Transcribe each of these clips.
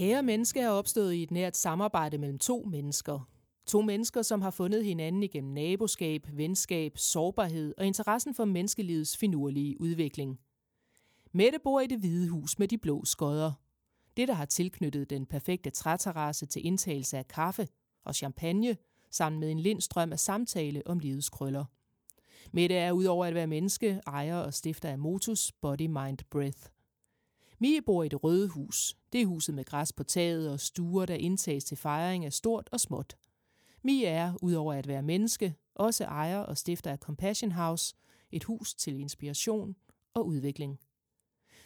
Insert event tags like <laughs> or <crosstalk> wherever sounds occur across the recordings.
Kære menneske er opstået i et nært samarbejde mellem to mennesker. To mennesker, som har fundet hinanden igennem naboskab, venskab, sårbarhed og interessen for menneskelivets finurlige udvikling. Mette bor i det hvide hus med de blå skodder. Det, der har tilknyttet den perfekte træterrasse til indtagelse af kaffe og champagne, sammen med en lindstrøm af samtale om livets krøller. Mette er udover at være menneske, ejer og stifter af Motus Body Mind Breath. Mie bor i det røde hus. Det er huset med græs på taget og stuer, der indtages til fejring af stort og småt. Mie er, udover at være menneske, også ejer og stifter af Compassion House, et hus til inspiration og udvikling.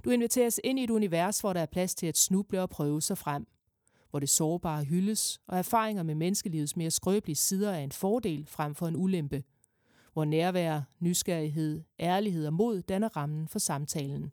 Du inviteres ind i et univers, hvor der er plads til at snuble og prøve sig frem. Hvor det sårbare hyldes, og erfaringer med menneskelivets mere skrøbelige sider er en fordel frem for en ulempe. Hvor nærvær, nysgerrighed, ærlighed og mod danner rammen for samtalen.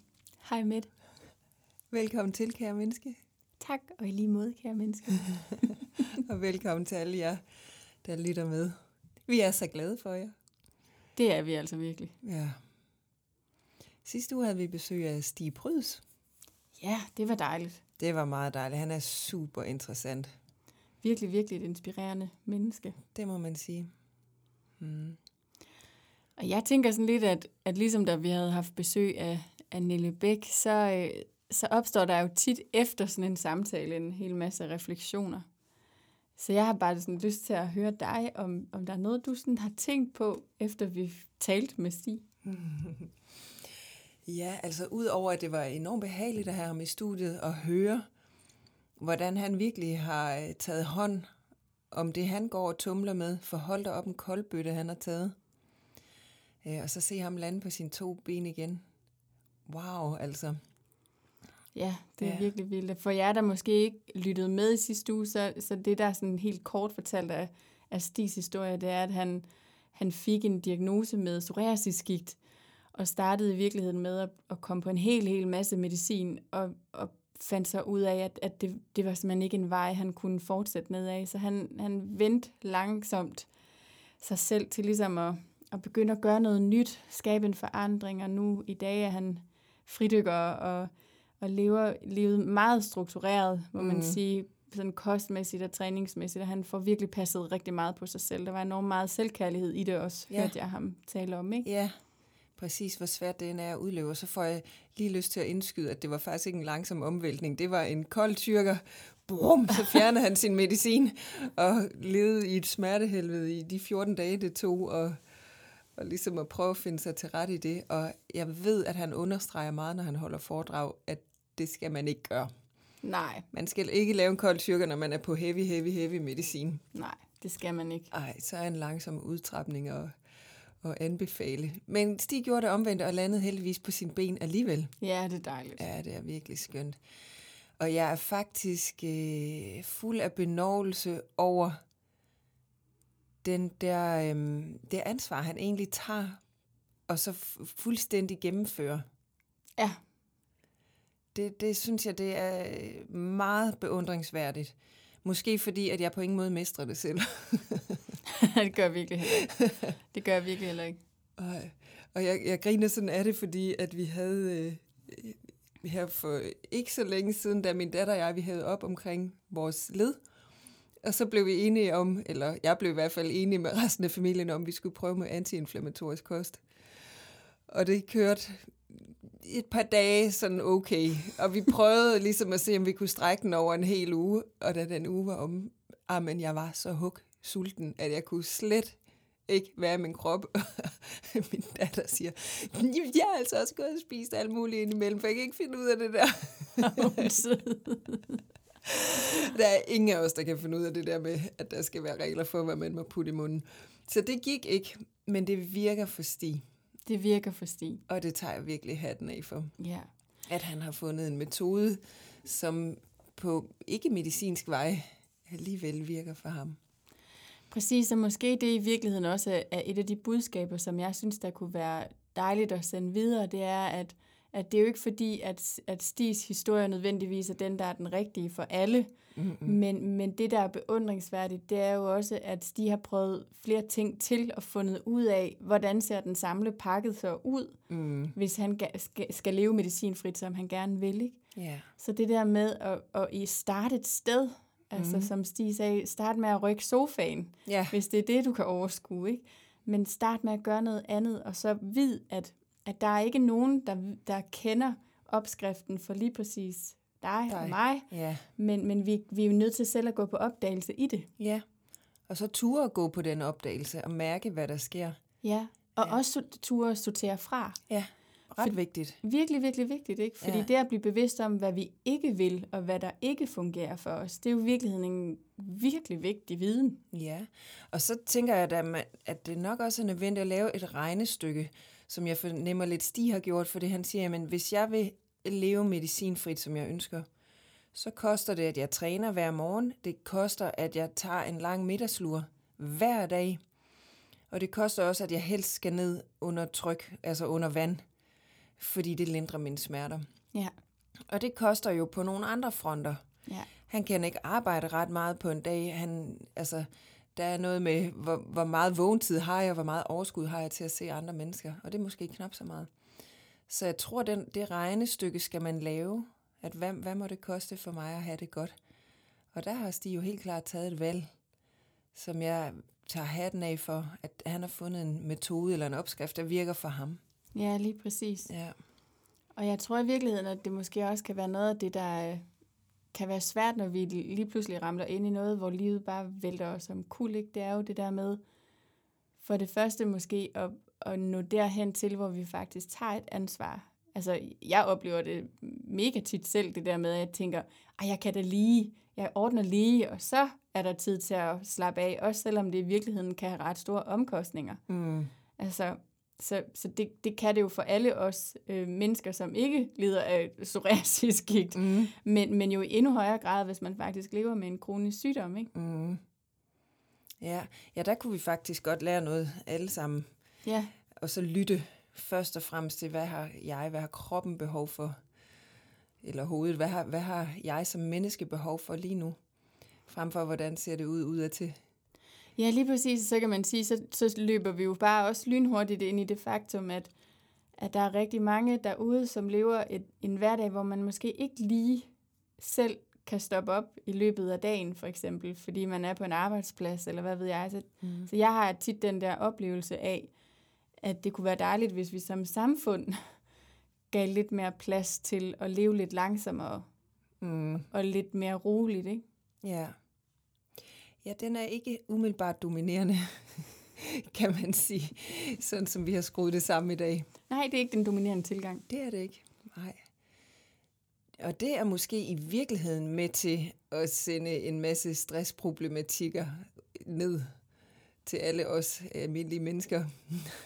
Hej Mette. Velkommen til, kære menneske. Tak, og i lige måde, kære menneske. <laughs> og velkommen til alle jer, der lytter med. Vi er så glade for jer. Det er vi altså virkelig. Ja. Sidste uge havde vi besøg af Stig Pryds. Ja, det var dejligt. Det var meget dejligt. Han er super interessant. Virkelig, virkelig et inspirerende menneske. Det må man sige. Mm. Og jeg tænker sådan lidt, at, at ligesom da vi havde haft besøg af, af Bæk, så, øh, så opstår der jo tit efter sådan en samtale en hel masse refleksioner. Så jeg har bare sådan lyst til at høre dig, om, om der er noget, du sådan har tænkt på, efter vi talte med Stig. <laughs> ja, altså udover at det var enormt behageligt at have ham i studiet og høre, hvordan han virkelig har øh, taget hånd om det, han går og tumler med, for op en koldbøtte, han har taget. Øh, og så se ham lande på sine to ben igen. Wow, altså. Ja, det er ja. virkelig vildt. For jer, der måske ikke lyttede med i sidste uge, så, så det der sådan helt kort fortalt af, af Stis historie, det er, at han, han fik en diagnose med psoriasisgigt, og startede i virkeligheden med at, at komme på en hel, hel masse medicin, og, og fandt sig ud af, at, at det, det var simpelthen ikke en vej, han kunne fortsætte nedad. Så han, han vendte langsomt sig selv til ligesom at, at begynde at gøre noget nyt, skabe en forandring, og nu i dag er han fridykker og, og lever livet meget struktureret, må mm. man sige, sådan kostmæssigt og træningsmæssigt, og han får virkelig passet rigtig meget på sig selv. Der var enormt meget selvkærlighed i det også, ja. hørte jeg ham tale om, ikke? Ja, præcis hvor svært det er at udleve. Så får jeg lige lyst til at indskyde, at det var faktisk ikke en langsom omvæltning. Det var en kold tyrker. Brum, så fjernede han sin medicin og levede i et smertehelvede i de 14 dage, det tog. Og og ligesom at prøve at finde sig til ret i det. Og jeg ved, at han understreger meget, når han holder foredrag, at det skal man ikke gøre. Nej. Man skal ikke lave en kold tyrker, når man er på heavy, heavy, heavy medicin. Nej, det skal man ikke. Nej, så er en langsom udtrapning og, og anbefale. Men Stig gjorde det omvendt og landede heldigvis på sin ben alligevel. Ja, det er dejligt. Ja, det er virkelig skønt. Og jeg er faktisk øh, fuld af benovelse over den der, øhm, det ansvar, han egentlig tager, og så fuldstændig gennemfører. Ja. Det, det synes jeg, det er meget beundringsværdigt. Måske fordi, at jeg på ingen måde mestrer det selv. <laughs> det gør jeg virkelig heller ikke. Det gør jeg virkelig heller ikke. Og, og jeg, jeg griner sådan af det, fordi at vi havde øh, her for ikke så længe siden, da min datter og jeg, vi havde op omkring vores led, og så blev vi enige om, eller jeg blev i hvert fald enig med resten af familien om, at vi skulle prøve med antiinflammatorisk kost. Og det kørte et par dage sådan okay. Og vi prøvede ligesom at se, om vi kunne strække den over en hel uge. Og da den uge var om, ah, men jeg var så hug sulten, at jeg kunne slet ikke være min krop. <laughs> min datter siger, jeg har altså også gået og spist alt muligt indimellem, for jeg kan ikke finde ud af det der. <laughs> <laughs> der er ingen af os, der kan finde ud af det der med, at der skal være regler for, hvad man må putte i munden. Så det gik ikke, men det virker for Stig. Det virker for Stig. Og det tager jeg virkelig hatten af for. Ja. At han har fundet en metode, som på ikke-medicinsk vej alligevel virker for ham. Præcis, og måske det i virkeligheden også er et af de budskaber, som jeg synes, der kunne være dejligt at sende videre, det er, at, at det er jo ikke fordi, at, at Stis historie nødvendigvis er den, der er den rigtige for alle, mm-hmm. men, men det, der er beundringsværdigt, det er jo også, at Stig har prøvet flere ting til og fundet ud af, hvordan ser den samlede pakke så ud, mm. hvis han skal, skal leve medicinfrit, som han gerne vil. Ikke? Yeah. Så det der med at, at i starte et sted, Altså mm. som Stig sagde, start med at rykke sofaen, ja. hvis det er det, du kan overskue. Ikke? Men start med at gøre noget andet, og så vid, at, at der er ikke nogen, der, der kender opskriften for lige præcis dig, dig. og mig. Ja. Men, men vi, vi er jo nødt til selv at gå på opdagelse i det. Ja, og så ture at gå på den opdagelse og mærke, hvad der sker. Ja, og ja. også ture at sortere fra. Ja. Ret For, vigtigt. Virkelig, virkelig vigtigt, ikke? Fordi ja. det at blive bevidst om, hvad vi ikke vil, og hvad der ikke fungerer for os, det er jo i virkeligheden en virkelig vigtig viden. Ja, og så tænker jeg, at, at det nok også er nødvendigt at lave et regnestykke, som jeg fornemmer lidt Stig har gjort, fordi han siger, at hvis jeg vil leve medicinfrit, som jeg ønsker, så koster det, at jeg træner hver morgen. Det koster, at jeg tager en lang middagslur hver dag. Og det koster også, at jeg helst skal ned under tryk, altså under vand fordi det lindrer mine smerter. Ja. Og det koster jo på nogle andre fronter. Ja. Han kan ikke arbejde ret meget på en dag. Han, altså, der er noget med, hvor, hvor meget vågentid har jeg, og hvor meget overskud har jeg til at se andre mennesker. Og det er måske knap så meget. Så jeg tror, den, det regnestykke skal man lave. At hvad, hvad må det koste for mig at have det godt? Og der har Stig jo helt klart taget et valg, som jeg tager hatten af for, at han har fundet en metode eller en opskrift, der virker for ham. Ja, lige præcis. Ja. Og jeg tror i virkeligheden, at det måske også kan være noget af det, der øh, kan være svært, når vi lige pludselig ramler ind i noget, hvor livet bare vælter os om kul. Ikke? Det er jo det der med, for det første måske, at, at nå derhen til, hvor vi faktisk tager et ansvar. Altså, jeg oplever det mega tit selv, det der med, at jeg tænker, at jeg kan da lige, jeg ordner lige, og så er der tid til at slappe af, også selvom det i virkeligheden kan have ret store omkostninger. Mm. Altså, så, så det, det kan det jo for alle os øh, mennesker, som ikke lider af psoriasisgigt, mm. men, men jo i endnu højere grad, hvis man faktisk lever med en kronisk sygdom. Ikke? Mm. Ja. ja, der kunne vi faktisk godt lære noget alle sammen. Ja. Og så lytte først og fremmest til, hvad har jeg, hvad har kroppen behov for? Eller hovedet, hvad har, hvad har jeg som menneske behov for lige nu? Frem for, hvordan ser det ud udadtil? Ja, lige præcis. Så kan man sige, så, så løber vi jo bare også lynhurtigt ind i det faktum, at, at der er rigtig mange derude, som lever et, en hverdag, hvor man måske ikke lige selv kan stoppe op i løbet af dagen, for eksempel, fordi man er på en arbejdsplads, eller hvad ved jeg. Så, mm. så jeg har tit den der oplevelse af, at det kunne være dejligt, hvis vi som samfund <laughs> gav lidt mere plads til at leve lidt langsommere mm. og lidt mere roligt, ikke? Ja. Ja, den er ikke umiddelbart dominerende, <laughs> kan man sige, sådan som vi har skruet det sammen i dag. Nej, det er ikke den dominerende tilgang. Det er det ikke, nej. Og det er måske i virkeligheden med til at sende en masse stressproblematikker ned til alle os almindelige mennesker.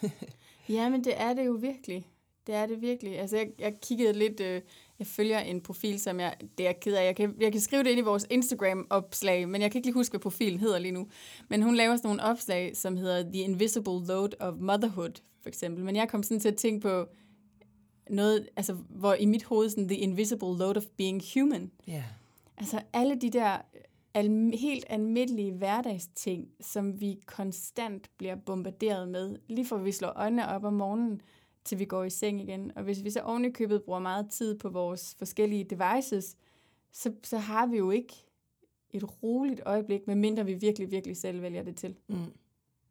<laughs> ja, men det er det jo virkelig. Det er det virkelig. Altså, jeg, jeg kiggede lidt... Øh, jeg følger en profil, som jeg, det er ked af. Jeg kan, jeg kan skrive det ind i vores Instagram-opslag, men jeg kan ikke lige huske, hvad profilen hedder lige nu. Men hun laver sådan nogle opslag, som hedder The Invisible Load of Motherhood, for eksempel. Men jeg kom sådan til at tænke på noget, altså, hvor i mit hoved sådan, The Invisible Load of Being Human. Yeah. Altså alle de der al- helt almindelige hverdagsting, som vi konstant bliver bombarderet med, lige for vi slår øjnene op om morgenen, til vi går i seng igen. Og hvis vi så ovenikøbet bruger meget tid på vores forskellige devices, så, så har vi jo ikke et roligt øjeblik, medmindre vi virkelig, virkelig selv vælger det til. Mm.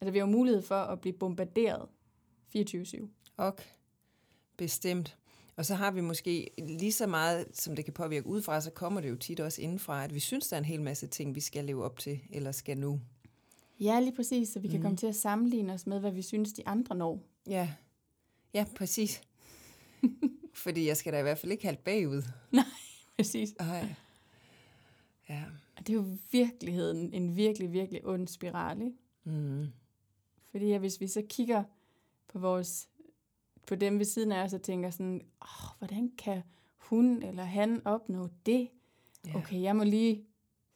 Altså vi har mulighed for at blive bombarderet 24-7. Og bestemt. Og så har vi måske lige så meget, som det kan påvirke udefra, så kommer det jo tit også indenfra, at vi synes, der er en hel masse ting, vi skal leve op til, eller skal nu. Ja, lige præcis, så vi kan mm. komme til at sammenligne os med, hvad vi synes, de andre når. Ja, Ja, præcis. <laughs> Fordi jeg skal da i hvert fald ikke halde bagud. Nej, præcis. Ej. Ja. Og det er jo virkeligheden en virkelig, virkelig ond spiral, ikke? Mm. Fordi ja, hvis vi så kigger på vores på dem ved siden af os og tænker sådan, oh, hvordan kan hun eller han opnå det? ja. okay, jeg må lige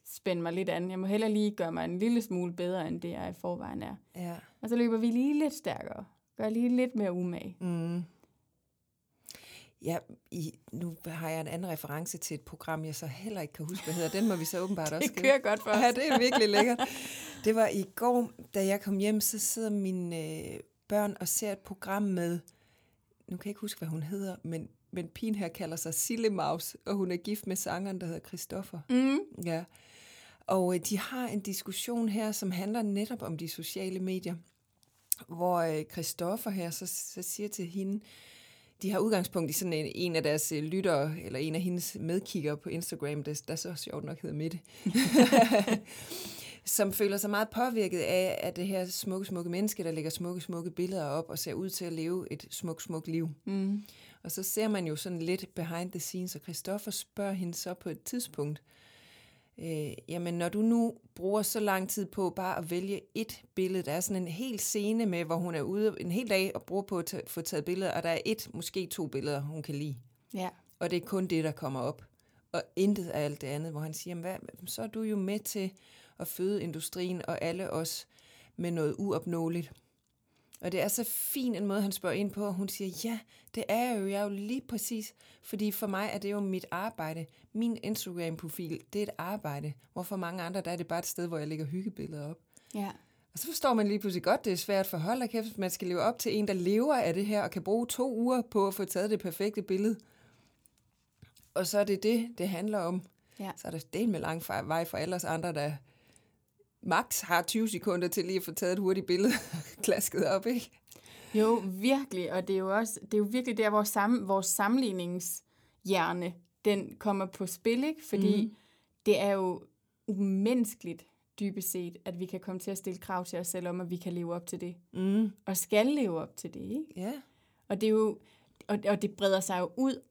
spænde mig lidt an. Jeg må heller lige gøre mig en lille smule bedre, end det jeg i forvejen er. Ja. Og så løber vi lige lidt stærkere. Gør lige lidt mere umage. Mm. Ja, i, nu har jeg en anden reference til et program, jeg så heller ikke kan huske, hvad hedder. Den må vi så åbenbart <laughs> også Det kører godt for os. Ja, det er virkelig lækkert. <laughs> Det var i går, da jeg kom hjem, så sidder mine øh, børn og ser et program med, nu kan jeg ikke huske, hvad hun hedder, men, men pigen her kalder sig Sille Maus, og hun er gift med sangeren, der hedder Christoffer. Mm. Ja. Og øh, de har en diskussion her, som handler netop om de sociale medier, hvor øh, Christoffer her så, så siger til hende, de har udgangspunkt i sådan en, en af deres øh, lyttere, eller en af hendes medkigger på Instagram, der, der så sjovt nok hedder Mette, <laughs> som føler sig meget påvirket af, at det her smukke, smukke menneske, der lægger smukke, smukke billeder op og ser ud til at leve et smukt, smukt liv. Mm. Og så ser man jo sådan lidt behind the scenes, og Christoffer spørger hende så på et tidspunkt, øh, jamen når du nu bruger så lang tid på bare at vælge et billede, der er sådan en hel scene med, hvor hun er ude en hel dag og bruger på at tage, få taget billeder, og der er et, måske to billeder, hun kan lide. Ja. Og det er kun det, der kommer op. Og intet af alt det andet, hvor han siger, hvad, så er du jo med til at føde industrien og alle os med noget uopnåeligt. Og det er så fin en måde, han spørger ind på, og hun siger, ja, det er jo jeg er jo lige præcis, fordi for mig er det jo mit arbejde. Min Instagram-profil, det er et arbejde, hvor for mange andre, der er det bare et sted, hvor jeg lægger hyggebilleder op. Ja. Og så forstår man lige pludselig godt, det er svært for hold kæft, man skal leve op til en, der lever af det her, og kan bruge to uger på at få taget det perfekte billede. Og så er det det, det handler om. Ja. Så er der del med lang vej for alle os andre, der max har 20 sekunder til lige at få taget et hurtigt billede klasket op, ikke? Jo, virkelig, og det er jo også det er jo virkelig der, hvor sam, vores sammenligningshjerne, den kommer på spil, ikke? Fordi mm. det er jo umenneskeligt dybest set, at vi kan komme til at stille krav til os selv om, at vi kan leve op til det. Mm. Og skal leve op til det, ikke? Ja. Og det er jo, og, og det breder sig jo ud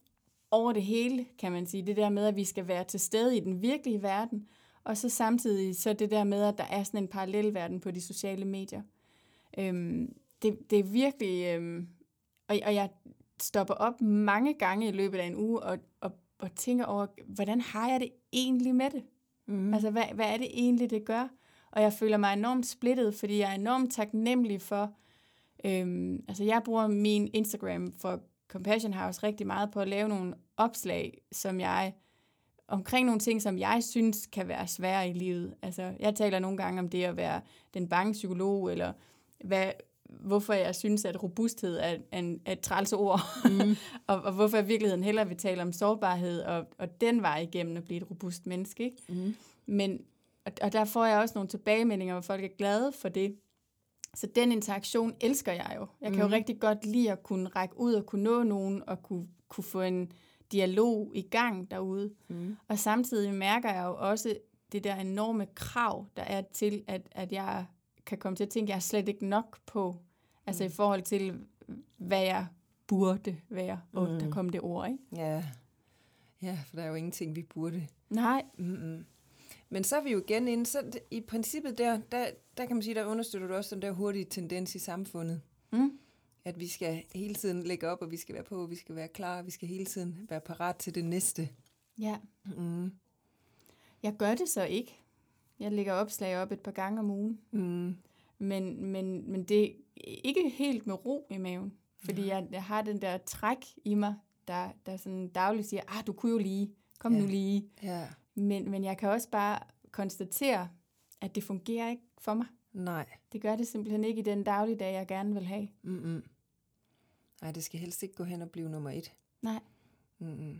over det hele, kan man sige. Det der med, at vi skal være til stede i den virkelige verden, og så samtidig så det der med, at der er sådan en parallel verden på de sociale medier. Øhm, det, det er virkelig... Øhm, og, og jeg stopper op mange gange i løbet af en uge og, og, og tænker over, hvordan har jeg det egentlig med det? Mm. Altså, hvad, hvad er det egentlig, det gør? Og jeg føler mig enormt splittet, fordi jeg er enormt taknemmelig for... Øhm, altså, jeg bruger min Instagram for Compassion House rigtig meget på at lave nogle opslag, som jeg omkring nogle ting, som jeg synes kan være svære i livet. Altså, jeg taler nogle gange om det at være den bange psykolog, eller hvad, hvorfor jeg synes, at robusthed er, en, er et træls ord, mm. <laughs> og, og hvorfor jeg i virkeligheden hellere vil tale om sårbarhed, og, og den vej igennem at blive et robust menneske. Ikke? Mm. Men, og, og der får jeg også nogle tilbagemeldinger, hvor folk er glade for det. Så den interaktion elsker jeg jo. Jeg kan mm. jo rigtig godt lide at kunne række ud og kunne nå nogen, og kunne, kunne få en dialog i gang derude. Mm. Og samtidig mærker jeg jo også det der enorme krav, der er til, at, at jeg kan komme til at tænke, at jeg er slet ikke nok på. Altså mm. i forhold til, hvad jeg burde være. Og mm. der kom det ord, ikke? Ja. ja, for der er jo ingenting, vi burde. Nej. Mm-mm. Men så er vi jo igen inde, så i princippet der, der, der kan man sige, der understøtter du også den der hurtige tendens i samfundet. Mm. At vi skal hele tiden lægge op, og vi skal være på, og vi skal være klar, og vi skal hele tiden være parat til det næste. Ja. Mm. Jeg gør det så ikke. Jeg lægger opslag op et par gange om ugen. Mm. Men, men, men det er ikke helt med ro i maven. Fordi ja. jeg, jeg har den der træk i mig, der, der sådan dagligt siger, ah, du kunne jo lige, kom Ja. nu lige. Ja. Men, men jeg kan også bare konstatere, at det fungerer ikke for mig. Nej. Det gør det simpelthen ikke i den dagligdag, jeg gerne vil have. Mm-mm. Nej, det skal helst ikke gå hen og blive nummer et. Nej. Mm-mm.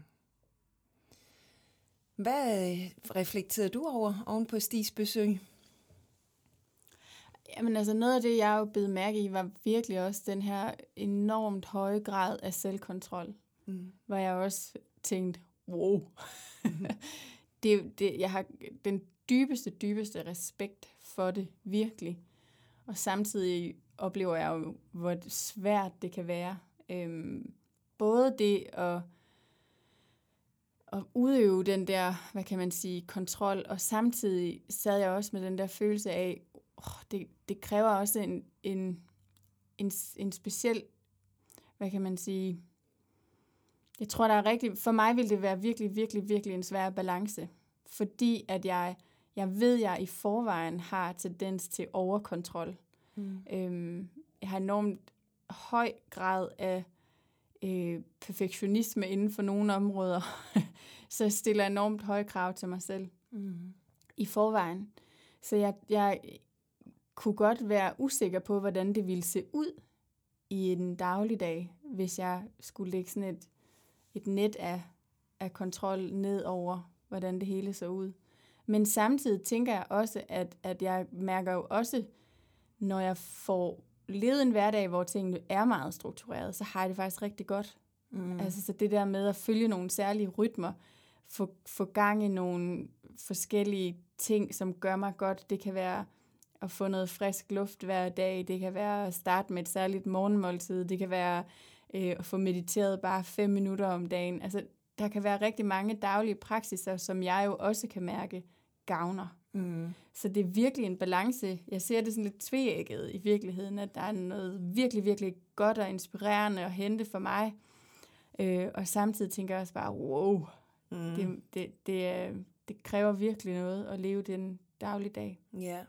Hvad øh, reflekterede du over oven på Stis besøg? Jamen altså noget af det, jeg jo blev mærke i, var virkelig også den her enormt høje grad af selvkontrol. Mm. Hvor jeg også tænkte, wow. <laughs> det, er jo- det, jeg har den dybeste, dybeste respekt for det, virkelig. Og samtidig oplever jeg jo, hvor svært det kan være. Øhm, både det at, at udøve den der, hvad kan man sige, kontrol, og samtidig sad jeg også med den der følelse af, oh, det, det kræver også en, en, en, en speciel, hvad kan man sige, jeg tror, der er rigtig, for mig vil det være virkelig, virkelig, virkelig en svær balance. fordi at jeg, jeg ved, jeg i forvejen har tendens til overkontrol. Mm. Øhm, jeg har enormt høj grad af øh, perfektionisme inden for nogle områder, <laughs> så jeg stiller enormt høje krav til mig selv mm. i forvejen. Så jeg, jeg kunne godt være usikker på, hvordan det ville se ud i en dagligdag, hvis jeg skulle lægge sådan et, et net af, af kontrol ned over, hvordan det hele så ud. Men samtidig tænker jeg også, at, at jeg mærker jo også, når jeg får levet en hverdag, hvor tingene er meget struktureret, så har jeg det faktisk rigtig godt. Mm. Altså så det der med at følge nogle særlige rytmer, få, få gang i nogle forskellige ting, som gør mig godt. Det kan være at få noget frisk luft hver dag. Det kan være at starte med et særligt morgenmåltid. Det kan være øh, at få mediteret bare fem minutter om dagen. Altså, der kan være rigtig mange daglige praksiser, som jeg jo også kan mærke gavner. Mm. Så det er virkelig en balance. Jeg ser det sådan lidt tvægget i virkeligheden, at der er noget virkelig, virkelig godt og inspirerende at hente for mig. Øh, og samtidig tænker jeg også bare, wow, mm. det, det, det, det kræver virkelig noget at leve den dagligdag. Ja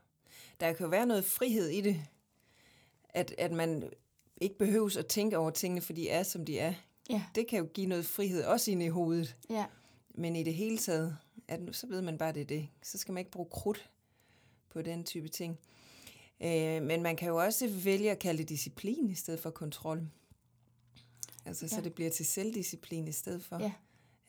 der kan jo være noget frihed i det, at, at man ikke behøves at tænke over tingene, for de er, som de er. Ja. Det kan jo give noget frihed, også inde i hovedet. Ja. Men i det hele taget, at nu, så ved man bare, det er det. Så skal man ikke bruge krudt på den type ting. Øh, men man kan jo også vælge at kalde det disciplin i stedet for kontrol. Altså, ja. så det bliver til selvdisciplin i stedet for. Ja.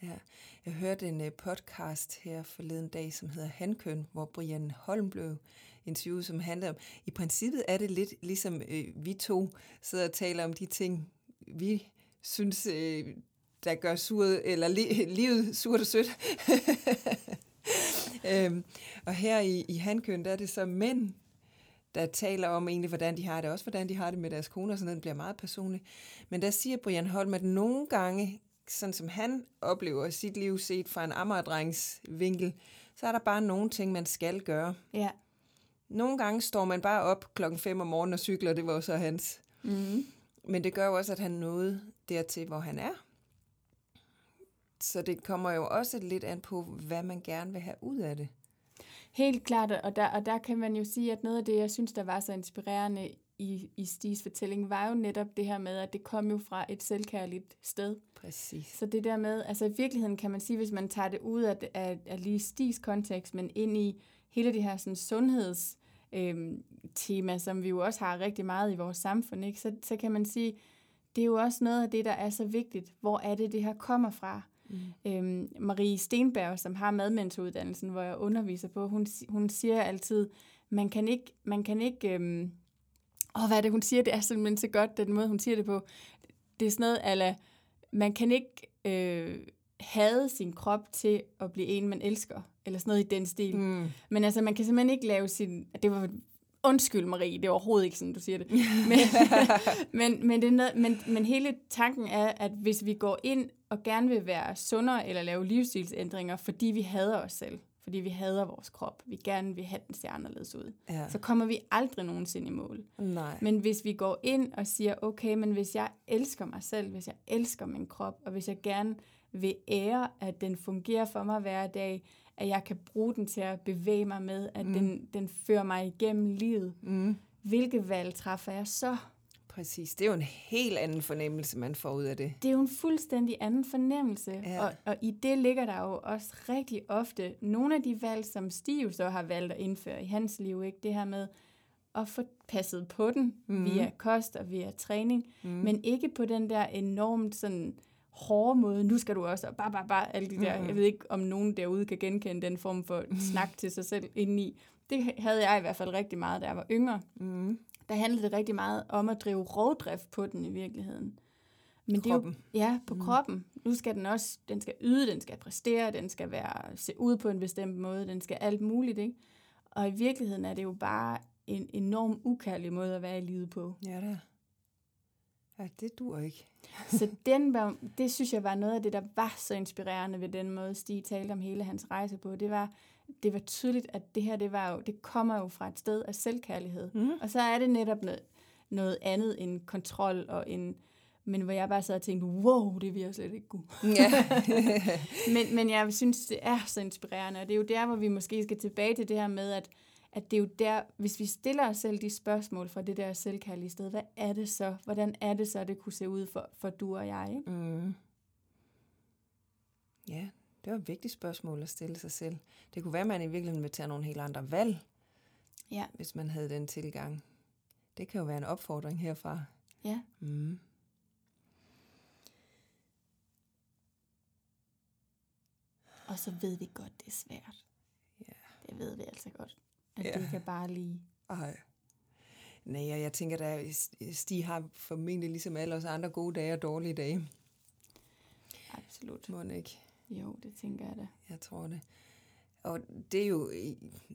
Ja. Jeg hørte en uh, podcast her forleden dag, som hedder Hankøn, hvor Brian Holm blev interview, som handler om, i princippet er det lidt ligesom øh, vi to sidder og taler om de ting, vi synes, øh, der gør suret, eller li- <laughs> livet surt og sødt. <laughs> øhm, og her i, i Hankøn, der er det så mænd, der taler om egentlig, hvordan de har det, også hvordan de har det med deres koner, så den bliver meget personlig. Men der siger Brian Holm, at nogle gange, sådan som han oplever sit liv set fra en ammerdrengs vinkel, så er der bare nogle ting, man skal gøre. Ja. Nogle gange står man bare op klokken 5 om morgenen og cykler, det var så hans. Mm. Men det gør jo også, at han nåede dertil, hvor han er. Så det kommer jo også lidt an på, hvad man gerne vil have ud af det. Helt klart, og der, og der kan man jo sige, at noget af det, jeg synes, der var så inspirerende i, i Stis fortælling, var jo netop det her med, at det kom jo fra et selvkærligt sted. Præcis. Så det der med, altså i virkeligheden kan man sige, hvis man tager det ud af, af, af lige Stis kontekst, men ind i hele det her sådan, sundheds øh, tema, som vi jo også har rigtig meget i vores samfund, ikke? Så, så kan man sige, det er jo også noget af det, der er så vigtigt. Hvor er det, det her kommer fra? Mm. Øhm, Marie Stenberg, som har madmentoruddannelsen, hvor jeg underviser på, hun, hun siger altid, man kan ikke, man kan ikke øhm, åh, hvad er det, hun siger? Det er simpelthen så godt, den måde, hun siger det på. Det er sådan noget, ala, man kan ikke øh, hade sin krop til at blive en, man elsker eller sådan noget i den stil. Mm. Men altså, man kan simpelthen ikke lave sin... Det var Undskyld, Marie, det er overhovedet ikke sådan, du siger det. <laughs> Men, <laughs> men, men, det er noget, men, men hele tanken er, at hvis vi går ind og gerne vil være sundere eller lave livsstilsændringer, fordi vi hader os selv, fordi vi hader vores krop, vi gerne vil have den ser anderledes ud, ja. så kommer vi aldrig nogensinde i mål. Nej. Men hvis vi går ind og siger, okay, men hvis jeg elsker mig selv, hvis jeg elsker min krop, og hvis jeg gerne vil ære, at den fungerer for mig hver dag, at jeg kan bruge den til at bevæge mig med, at mm. den, den fører mig igennem livet. Mm. Hvilke valg træffer jeg så? Præcis. Det er jo en helt anden fornemmelse, man får ud af det. Det er jo en fuldstændig anden fornemmelse. Ja. Og, og i det ligger der jo også rigtig ofte nogle af de valg, som Steve så har valgt at indføre i hans liv. Ikke? Det her med at få passet på den mm. via kost og via træning, mm. men ikke på den der enormt sådan hårde måde, nu skal du også, og bare, bare, bare, alle de der, mm. jeg ved ikke, om nogen derude kan genkende den form for <laughs> snak til sig selv indeni. Det havde jeg i hvert fald rigtig meget, da jeg var yngre. Mm. Der handlede det rigtig meget om at drive rovdrift på den i virkeligheden. Men kroppen. Det er jo, ja, på mm. kroppen. Nu skal den også, den skal yde, den skal præstere, den skal være, se ud på en bestemt måde, den skal alt muligt, ikke? Og i virkeligheden er det jo bare en enorm ukærlig måde at være i livet på. Ja, det er. Ja, det dur ikke. <laughs> så <laughs> den var, det synes jeg var noget af det, der var så inspirerende ved den måde, Stig talte om hele hans rejse på. Det var, det var tydeligt, at det her, det, var jo, det kommer jo fra et sted af selvkærlighed. Mm. Og så er det netop noget, noget andet end kontrol og en men hvor jeg bare sad og tænkte, wow, det vil jeg slet ikke kunne. Ja. <laughs> men, men jeg synes, det er så inspirerende, og det er jo der, hvor vi måske skal tilbage til det her med, at, at det er jo der, hvis vi stiller os selv de spørgsmål fra det der selvkærlige sted, hvad er det så? Hvordan er det så, det kunne se ud for, for du og jeg? Ikke? Mm. Ja, det var et vigtigt spørgsmål at stille sig selv. Det kunne være, at man i virkeligheden vil tage nogle helt andre valg, ja. hvis man havde den tilgang. Det kan jo være en opfordring herfra. Ja. Mm. Og så ved vi godt, det er svært. Ja. Det ved vi altså godt. At ja. det kan bare lige... Ej. Nej, jeg tænker, at Stig har formentlig ligesom alle os andre gode dage og dårlige dage. Absolut. Må ikke? Jo, det tænker jeg da. Jeg tror det. Og det er jo,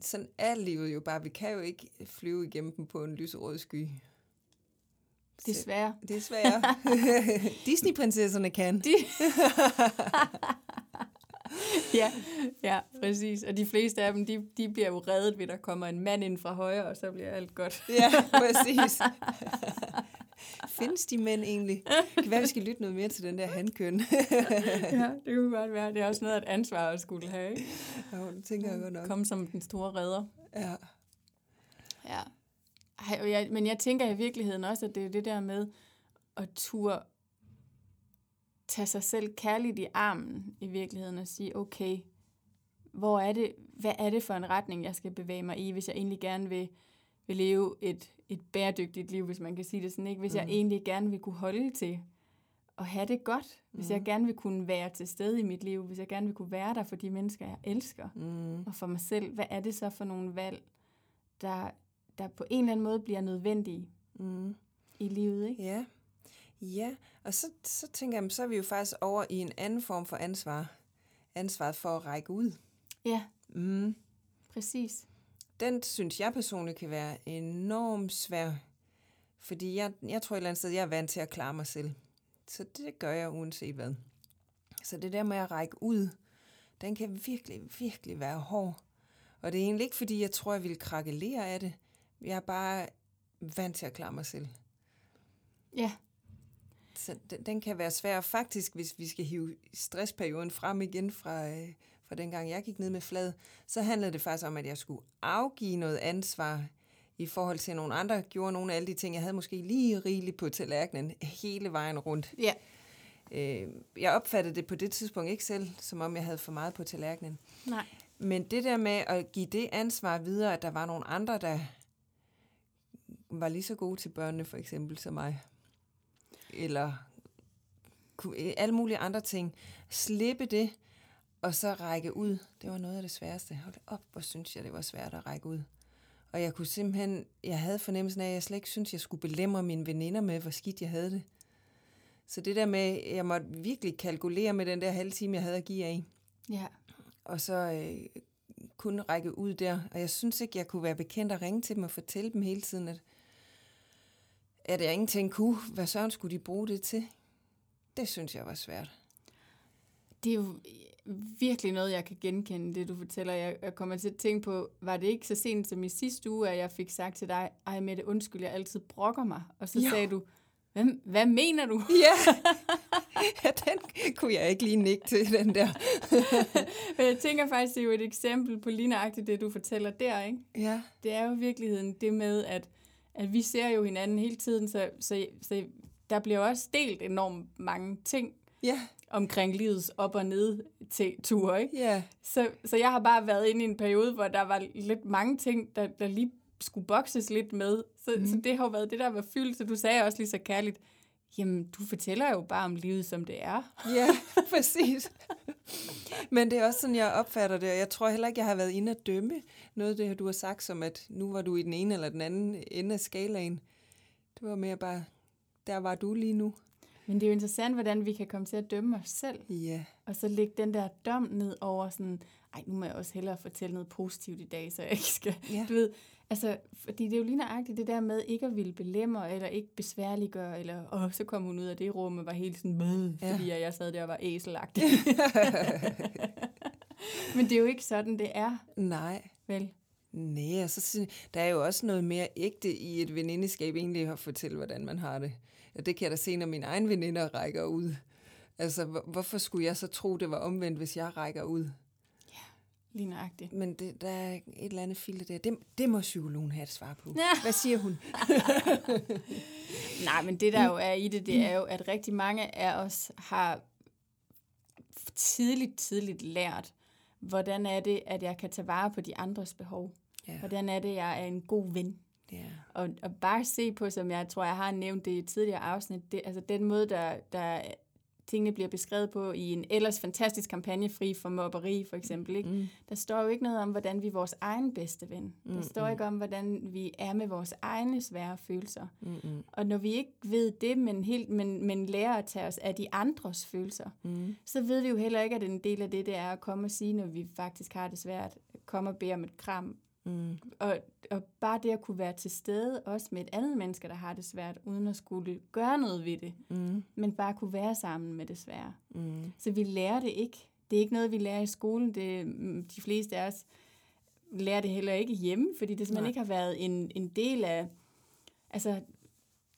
sådan er livet jo bare, vi kan jo ikke flyve igennem dem på en lyserød sky. Desværre. Desværre. <laughs> Disney-prinsesserne kan. De... <laughs> ja, ja, præcis. Og de fleste af dem, de, de bliver jo reddet ved, at der kommer en mand ind fra højre, og så bliver alt godt. ja, præcis. <laughs> Findes de mænd egentlig? Det kan være, vi skal lytte noget mere til den der handkøn. <laughs> ja, det kunne godt være. Det er også noget, et ansvar at skulle have. Ikke? Ja, det tænker jeg godt nok. Kom som den store redder. Ja. Ja. Ej, jeg, men jeg tænker i virkeligheden også, at det er det der med at turde tage sig selv kærligt i armen i virkeligheden og sige, okay, hvor er det, hvad er det for en retning, jeg skal bevæge mig i, hvis jeg egentlig gerne vil, vil leve et, et bæredygtigt liv, hvis man kan sige det sådan, ikke? Hvis mm. jeg egentlig gerne vil kunne holde til at have det godt, hvis mm. jeg gerne vil kunne være til stede i mit liv, hvis jeg gerne vil kunne være der for de mennesker, jeg elsker, mm. og for mig selv, hvad er det så for nogle valg, der, der på en eller anden måde bliver nødvendige mm. i livet, ikke? Ja, Ja, og så, så tænker jeg, så er vi jo faktisk over i en anden form for ansvar. Ansvaret for at række ud. Ja, mm. præcis. Den synes jeg personligt kan være enormt svær. Fordi jeg, jeg tror et eller andet sted, jeg er vant til at klare mig selv. Så det gør jeg uanset hvad. Så det der med at række ud, den kan virkelig, virkelig være hård. Og det er egentlig ikke, fordi jeg tror, jeg vil krakelere af det. Jeg er bare vant til at klare mig selv. Ja, så den, den kan være svær. Faktisk, hvis vi skal hive stressperioden frem igen fra, øh, fra dengang jeg gik ned med flad, så handlede det faktisk om, at jeg skulle afgive noget ansvar i forhold til, at nogle andre gjorde nogle af alle de ting. Jeg havde måske lige rigeligt på tallerkenen hele vejen rundt. Ja. Øh, jeg opfattede det på det tidspunkt ikke selv, som om jeg havde for meget på tallerkenen. Nej. Men det der med at give det ansvar videre, at der var nogle andre, der var lige så gode til børnene for eksempel som mig, eller alle mulige andre ting. Slippe det, og så række ud. Det var noget af det sværeste. Hold op, hvor synes jeg, det var svært at række ud. Og jeg kunne simpelthen, jeg havde fornemmelsen af, at jeg slet ikke synes, jeg skulle belemre mine veninder med, hvor skidt jeg havde det. Så det der med, jeg måtte virkelig kalkulere med den der halve time, jeg havde at give af. Ja. Og så øh, kunne række ud der. Og jeg synes ikke, jeg kunne være bekendt at ringe til dem og fortælle dem hele tiden, at at jeg ingenting kunne. Hvad søren skulle de bruge det til? Det synes jeg var svært. Det er jo virkelig noget, jeg kan genkende, det du fortæller. Jeg kommer til at tænke på, var det ikke så sent som i sidste uge, at jeg fik sagt til dig, ej Mette, undskyld, jeg altid brokker mig. Og så jo. sagde du, hvad, hvad mener du? Ja. <laughs> ja, den kunne jeg ikke lige nikke til, den der. <laughs> Men jeg tænker faktisk, det er jo et eksempel på ligneragtigt det, du fortæller der, ikke? Ja. Det er jo virkeligheden det med, at at vi ser jo hinanden hele tiden, så, så, så der bliver også delt enormt mange ting yeah. Omkring livets op- og ned til tur, ikke? Yeah. Så, så jeg har bare været inde i en periode, hvor der var lidt mange ting, der, der lige skulle bokses lidt med. Så, mm. så det har jo været det, der var fyldt. Så du sagde også lige så kærligt, jamen, du fortæller jo bare om livet, som det er. Ja, <laughs> præcis. Men det er også sådan, jeg opfatter det, og jeg tror heller ikke, jeg har været inde at dømme noget af det, du har sagt, som at nu var du i den ene eller den anden ende af skalaen. Det var mere bare, der var du lige nu. Men det er jo interessant, hvordan vi kan komme til at dømme os selv. Ja. Og så lægge den der dom ned over sådan, ej, nu må jeg også hellere fortælle noget positivt i dag, så jeg ikke skal, ja. du ved, altså, fordi det er jo lige nøjagtigt det der med ikke at ville belemmer, eller ikke besværliggøre, eller, åh, så kom hun ud af det rum og var helt sådan, ja. fordi jeg sad der og var æselagtig. <laughs> <laughs> Men det er jo ikke sådan, det er. Nej. Vel? Nej, og så synes, der er jo også noget mere ægte i et venindeskab egentlig at fortælle, hvordan man har det. Det kan jeg da se, når mine egne veninder rækker ud. Altså, hvorfor skulle jeg så tro, det var omvendt, hvis jeg rækker ud? Ja, lige nøjagtigt. Men det, der er et eller andet filter der. Det, det må psykologen have et svar på. Ja. Hvad siger hun? <laughs> Nej, men det der jo er i det, det er jo, at rigtig mange af os har tidligt, tidligt lært, hvordan er det, at jeg kan tage vare på de andres behov. Ja. Hvordan er det, jeg er en god ven. Ja. Og, og bare se på, som jeg tror, jeg har nævnt det i et tidligere afsnit, det, altså den måde, der, der tingene bliver beskrevet på i en ellers fantastisk kampagne fri for mobberi, for eksempel. Ikke? Mm. Der står jo ikke noget om, hvordan vi er vores egen bedste ven. Mm. Der står ikke om, hvordan vi er med vores egne svære følelser. Mm. Og når vi ikke ved det, men, helt, men, men lærer at tage os af de andres følelser, mm. så ved vi jo heller ikke, at en del af det, det er at komme og sige, når vi faktisk har det svært. Komme og bede om et kram, Mm. Og, og bare det at kunne være til stede, også med et andet menneske, der har det svært, uden at skulle gøre noget ved det, mm. men bare kunne være sammen med det svære. Mm. Så vi lærer det ikke. Det er ikke noget, vi lærer i skolen. Det, mm, de fleste af os lærer det heller ikke hjemme, fordi det simpelthen Nej. ikke har været en, en del af... Altså,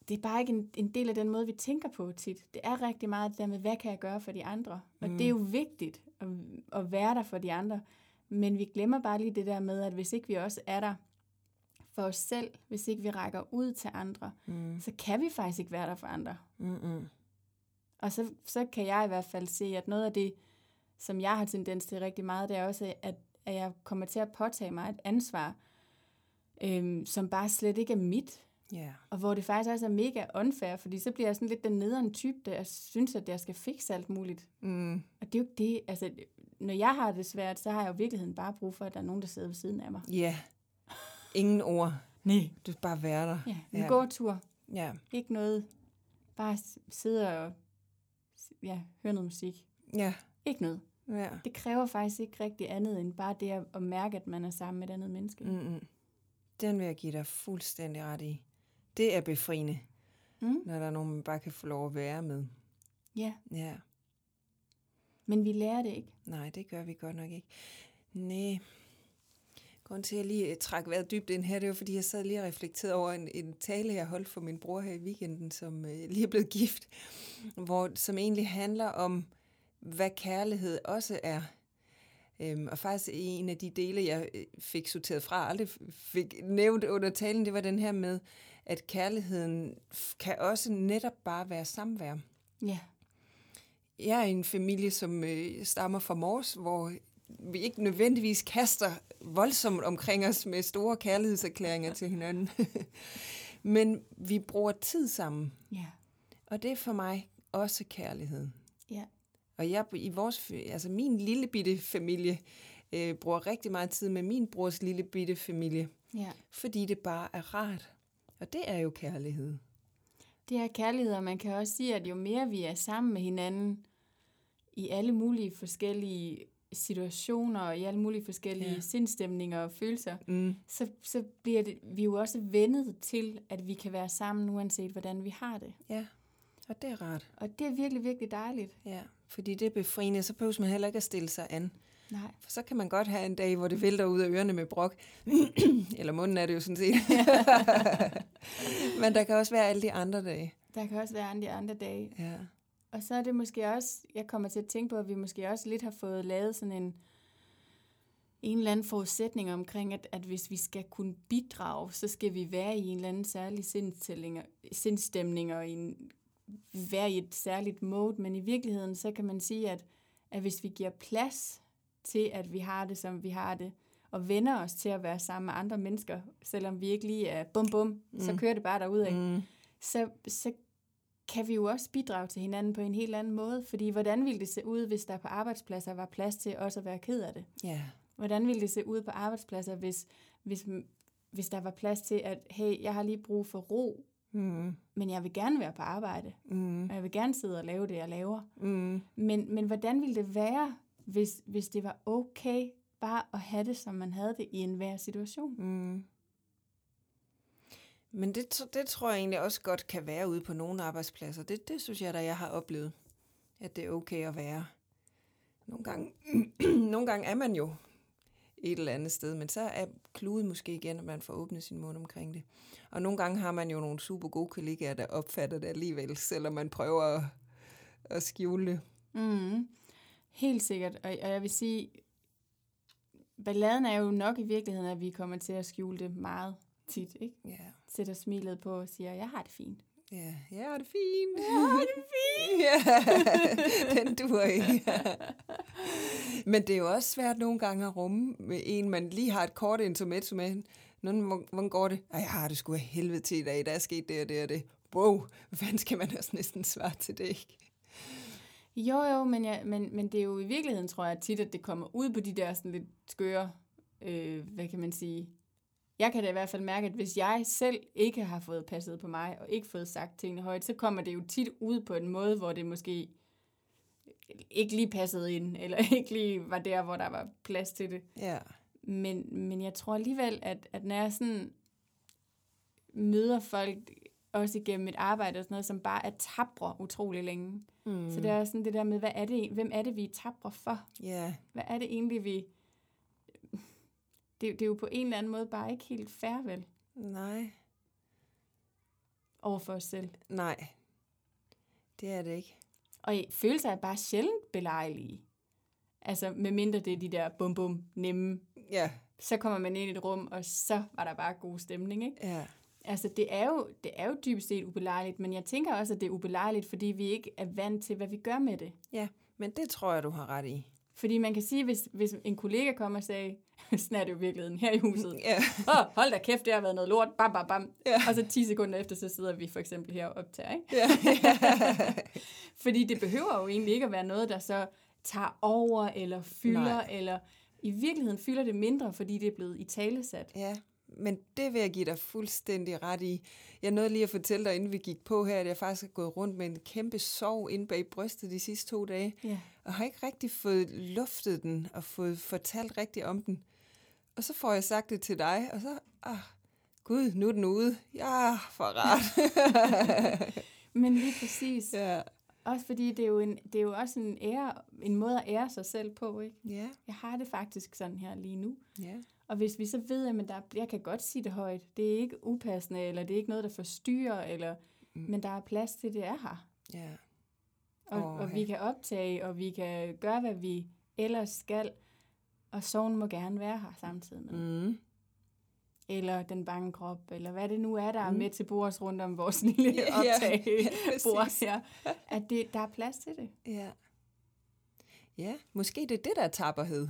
det er bare ikke en, en del af den måde, vi tænker på tit. Det er rigtig meget det der med, hvad kan jeg gøre for de andre? Og mm. det er jo vigtigt at, at være der for de andre. Men vi glemmer bare lige det der med, at hvis ikke vi også er der for os selv, hvis ikke vi rækker ud til andre, mm. så kan vi faktisk ikke være der for andre. Mm-mm. Og så, så kan jeg i hvert fald se, at noget af det, som jeg har tendens til rigtig meget, det er også, at, at jeg kommer til at påtage mig et ansvar, øhm, som bare slet ikke er mit. Yeah. Og hvor det faktisk også er mega unfair, fordi så bliver jeg sådan lidt den nederen type, der synes, at jeg skal fikse alt muligt. Mm. Og det er jo det, altså når jeg har det svært, så har jeg jo i virkeligheden bare brug for, at der er nogen, der sidder ved siden af mig. Ja. Ingen ord. Nej. Du skal bare være der. Ja, en ja. gåtur. Ja. Ikke noget. Bare sidde og ja, høre noget musik. Ja. Ikke noget. Ja. Det kræver faktisk ikke rigtig andet, end bare det at, mærke, at man er sammen med et andet menneske. Mm-mm. Den vil jeg give dig fuldstændig ret i. Det er befriende, mm. når der er nogen, man bare kan få lov at være med. Ja. Ja. Men vi lærer det ikke. Nej, det gør vi godt nok ikke. Nej. Grunden til, at jeg lige trak vejret dybt ind her, det var, fordi jeg sad lige og reflekterede over en, en tale, jeg holdt for min bror her i weekenden, som øh, lige er blevet gift, hvor, som egentlig handler om, hvad kærlighed også er. Øhm, og faktisk en af de dele, jeg øh, fik sorteret fra, aldrig fik nævnt under talen, det var den her med, at kærligheden kan også netop bare være samvær. Ja. Jeg er en familie, som øh, stammer fra Mors, hvor vi ikke nødvendigvis kaster voldsomt omkring os med store kærlighedserklæringer til hinanden. <laughs> Men vi bruger tid sammen. Ja. Og det er for mig også kærlighed. Ja. Og jeg i vores, altså min lille bitte familie, øh, bruger rigtig meget tid med min brors lille bitte familie. Ja. Fordi det bare er rart. Og det er jo kærlighed. Det er kærlighed, og man kan også sige, at jo mere vi er sammen med hinanden i alle mulige forskellige situationer og i alle mulige forskellige ja. sindstemninger og følelser, mm. så, så bliver det, vi jo også vendet til, at vi kan være sammen, uanset hvordan vi har det. Ja, og det er rart. Og det er virkelig, virkelig dejligt. Ja, fordi det er befriende, så behøver man heller ikke at stille sig an. Nej. For så kan man godt have en dag, hvor det vælter ud af ørerne med brok. <clears throat> Eller munden er det jo sådan set. <laughs> Men der kan også være alle de andre dage. Der kan også være alle de andre dage. Ja. Og så er det måske også, jeg kommer til at tænke på, at vi måske også lidt har fået lavet sådan en, en eller anden forudsætning omkring, at, at hvis vi skal kunne bidrage, så skal vi være i en eller anden særlig sindstemning og i en, være i et særligt mode. Men i virkeligheden, så kan man sige, at, at hvis vi giver plads til, at vi har det, som vi har det, og vender os til at være sammen med andre mennesker, selvom vi ikke lige er bum bum, mm. så kører det bare derud mm. så, så kan vi jo også bidrage til hinanden på en helt anden måde. Fordi hvordan ville det se ud, hvis der på arbejdspladser var plads til også at være ked af det? Yeah. Hvordan ville det se ud på arbejdspladser, hvis, hvis, hvis der var plads til, at hey, jeg har lige brug for ro, mm. men jeg vil gerne være på arbejde, mm. og jeg vil gerne sidde og lave det, jeg laver. Mm. Men, men hvordan ville det være, hvis, hvis det var okay bare at have det, som man havde det i enhver situation? Mm. Men det, det tror jeg egentlig også godt kan være ude på nogle arbejdspladser. Det, det synes jeg da, jeg har oplevet, at det er okay at være. Nogle gange, <clears throat> nogle gange er man jo et eller andet sted. Men så er kluden måske igen, at man får åbnet sin mund omkring det. Og nogle gange har man jo nogle super gode kollegaer, der opfatter det alligevel, selvom man prøver at, at skjule det. Mm, helt sikkert. Og, og jeg vil sige, balladen er jo nok i virkeligheden, at vi kommer til at skjule det meget tit, ikke? Ja. Sætter smilet på og siger, jeg har det fint. Ja, jeg har det fint. <laughs> Jeg har det fint. ja, <laughs> den duer ikke. <laughs> Men det er jo også svært nogle gange at rumme med en, man lige har et kort intermezzo med. Nå, hvordan går det? Ej, jeg har det sgu af helvede til i dag. Der er sket det og det og det. Wow, hvad skal man også næsten svare til det, ikke? Jo, jo, men, ja, men, men det er jo i virkeligheden, tror jeg, tit, at det kommer ud på de der sådan lidt skøre, øh, hvad kan man sige, jeg kan da i hvert fald mærke, at hvis jeg selv ikke har fået passet på mig, og ikke fået sagt tingene højt, så kommer det jo tit ud på en måde, hvor det måske ikke lige passede ind, <laughs> eller ikke lige var der, hvor der var plads til det. Ja. Men, men jeg tror alligevel, at, at når jeg sådan møder folk, også igennem et arbejde og sådan noget, som bare er tabre utrolig længe. Mm. Så det er sådan det der med, hvad er det, hvem er det, vi er tabre for? Yeah. Hvad er det egentlig, vi det, det er jo på en eller anden måde bare ikke helt fair, vel? Nej. Over for os selv. Nej, det er det ikke. Og følelser er bare sjældent belejlige. Altså, medmindre det er de der bum bum nemme. Ja. Så kommer man ind i et rum, og så var der bare god stemning, ikke? Ja. Altså, det er, jo, det er jo dybest set ubelejligt, men jeg tænker også, at det er ubelejligt, fordi vi ikke er vant til, hvad vi gør med det. Ja, men det tror jeg, du har ret i. Fordi man kan sige, hvis, hvis en kollega kommer og sagde, <laughs> sådan er det jo virkeligheden her i huset. Ja. <laughs> Åh, hold da kæft, det har været noget lort. Bam, bam, bam. Ja. Og så 10 sekunder efter, så sidder vi for eksempel her og optager. Ikke? Ja. <laughs> Fordi det behøver jo egentlig ikke at være noget, der så tager over eller fylder, Nej. eller i virkeligheden fylder det mindre, fordi det er blevet i talesat. Ja, men det vil jeg give dig fuldstændig ret i. Jeg nåede lige at fortælle dig, inden vi gik på her, at jeg faktisk har gået rundt med en kæmpe sorg inde bag brystet de sidste to dage. Ja. Og har ikke rigtig fået luftet den og fået fortalt rigtigt om den. Og så får jeg sagt det til dig, og så, ah, gud, nu er den ude. Ja, for rart. <laughs> Men lige præcis. Ja. Også fordi det er jo, en, det er jo også en, ære, en måde at ære sig selv på, ikke? Ja. Jeg har det faktisk sådan her lige nu. Ja. Og hvis vi så ved, at der, jeg kan godt sige det højt, det er ikke upassende, eller det er ikke noget, der forstyrrer, eller, mm. men der er plads til, det er her. Ja. Og, oh, og vi kan optage, og vi kan gøre, hvad vi ellers skal, og sorgen må gerne være her samtidig med. Mm. Eller den bange krop, eller hvad det nu er, der mm. er med til bords rundt om vores <laughs> lille optag ja, <laughs> ja, her. At det, der er plads til det. Ja. Ja, måske det er det, der er tapperhed.